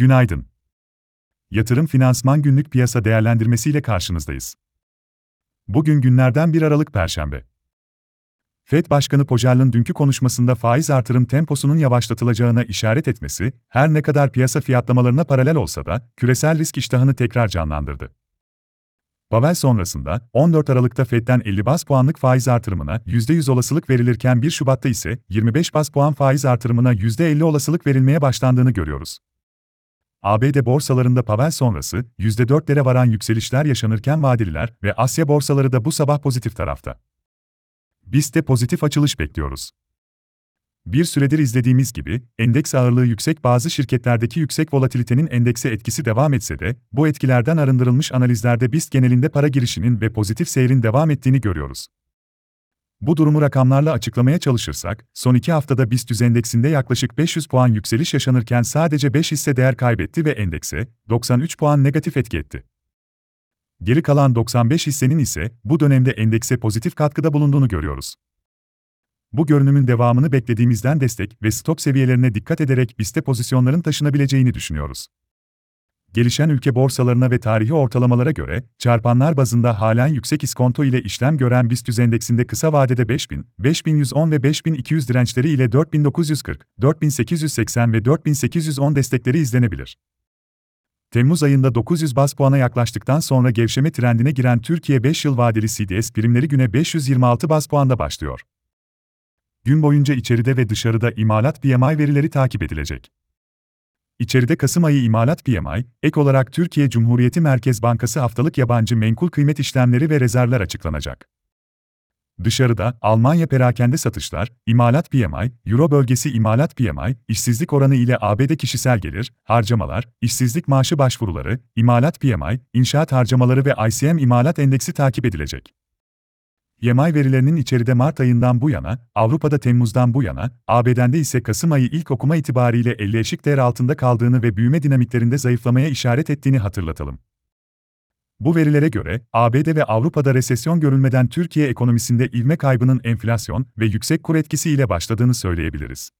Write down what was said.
Günaydın. Yatırım Finansman Günlük Piyasa Değerlendirmesi ile karşınızdayız. Bugün günlerden 1 Aralık Perşembe. Fed Başkanı Powell'ın dünkü konuşmasında faiz artırım temposunun yavaşlatılacağına işaret etmesi, her ne kadar piyasa fiyatlamalarına paralel olsa da küresel risk iştahını tekrar canlandırdı. Powell sonrasında 14 Aralık'ta Fed'den 50 bas puanlık faiz artırımına %100 olasılık verilirken 1 Şubat'ta ise 25 bas puan faiz artırımına %50 olasılık verilmeye başlandığını görüyoruz. ABD borsalarında Powell sonrası %4'lere varan yükselişler yaşanırken vadeliler ve Asya borsaları da bu sabah pozitif tarafta. Biz de pozitif açılış bekliyoruz. Bir süredir izlediğimiz gibi, endeks ağırlığı yüksek bazı şirketlerdeki yüksek volatilitenin endekse etkisi devam etse de, bu etkilerden arındırılmış analizlerde BIST genelinde para girişinin ve pozitif seyrin devam ettiğini görüyoruz. Bu durumu rakamlarla açıklamaya çalışırsak, son iki haftada BIST endeksinde yaklaşık 500 puan yükseliş yaşanırken sadece 5 hisse değer kaybetti ve endekse 93 puan negatif etki etti. Geri kalan 95 hissenin ise bu dönemde endekse pozitif katkıda bulunduğunu görüyoruz. Bu görünümün devamını beklediğimizden destek ve stop seviyelerine dikkat ederek BIST'te pozisyonların taşınabileceğini düşünüyoruz. Gelişen ülke borsalarına ve tarihi ortalamalara göre, çarpanlar bazında halen yüksek iskonto ile işlem gören BIST endeksinde kısa vadede 5000, 5110 ve 5200 dirençleri ile 4940, 4880 ve 4810 destekleri izlenebilir. Temmuz ayında 900 bas puana yaklaştıktan sonra gevşeme trendine giren Türkiye 5 yıl vadeli CDS primleri güne 526 bas puanda başlıyor. Gün boyunca içeride ve dışarıda imalat PMI verileri takip edilecek. İçeride Kasım ayı imalat PMI, ek olarak Türkiye Cumhuriyeti Merkez Bankası haftalık yabancı menkul kıymet işlemleri ve rezervler açıklanacak. Dışarıda, Almanya perakende satışlar, imalat PMI, Euro bölgesi imalat PMI, işsizlik oranı ile ABD kişisel gelir, harcamalar, işsizlik maaşı başvuruları, imalat PMI, inşaat harcamaları ve ICM imalat endeksi takip edilecek. YMI verilerinin içeride Mart ayından bu yana, Avrupa'da Temmuz'dan bu yana, ABD'de ise Kasım ayı ilk okuma itibariyle 50 eşik değer altında kaldığını ve büyüme dinamiklerinde zayıflamaya işaret ettiğini hatırlatalım. Bu verilere göre, ABD ve Avrupa'da resesyon görülmeden Türkiye ekonomisinde ivme kaybının enflasyon ve yüksek kur etkisiyle başladığını söyleyebiliriz.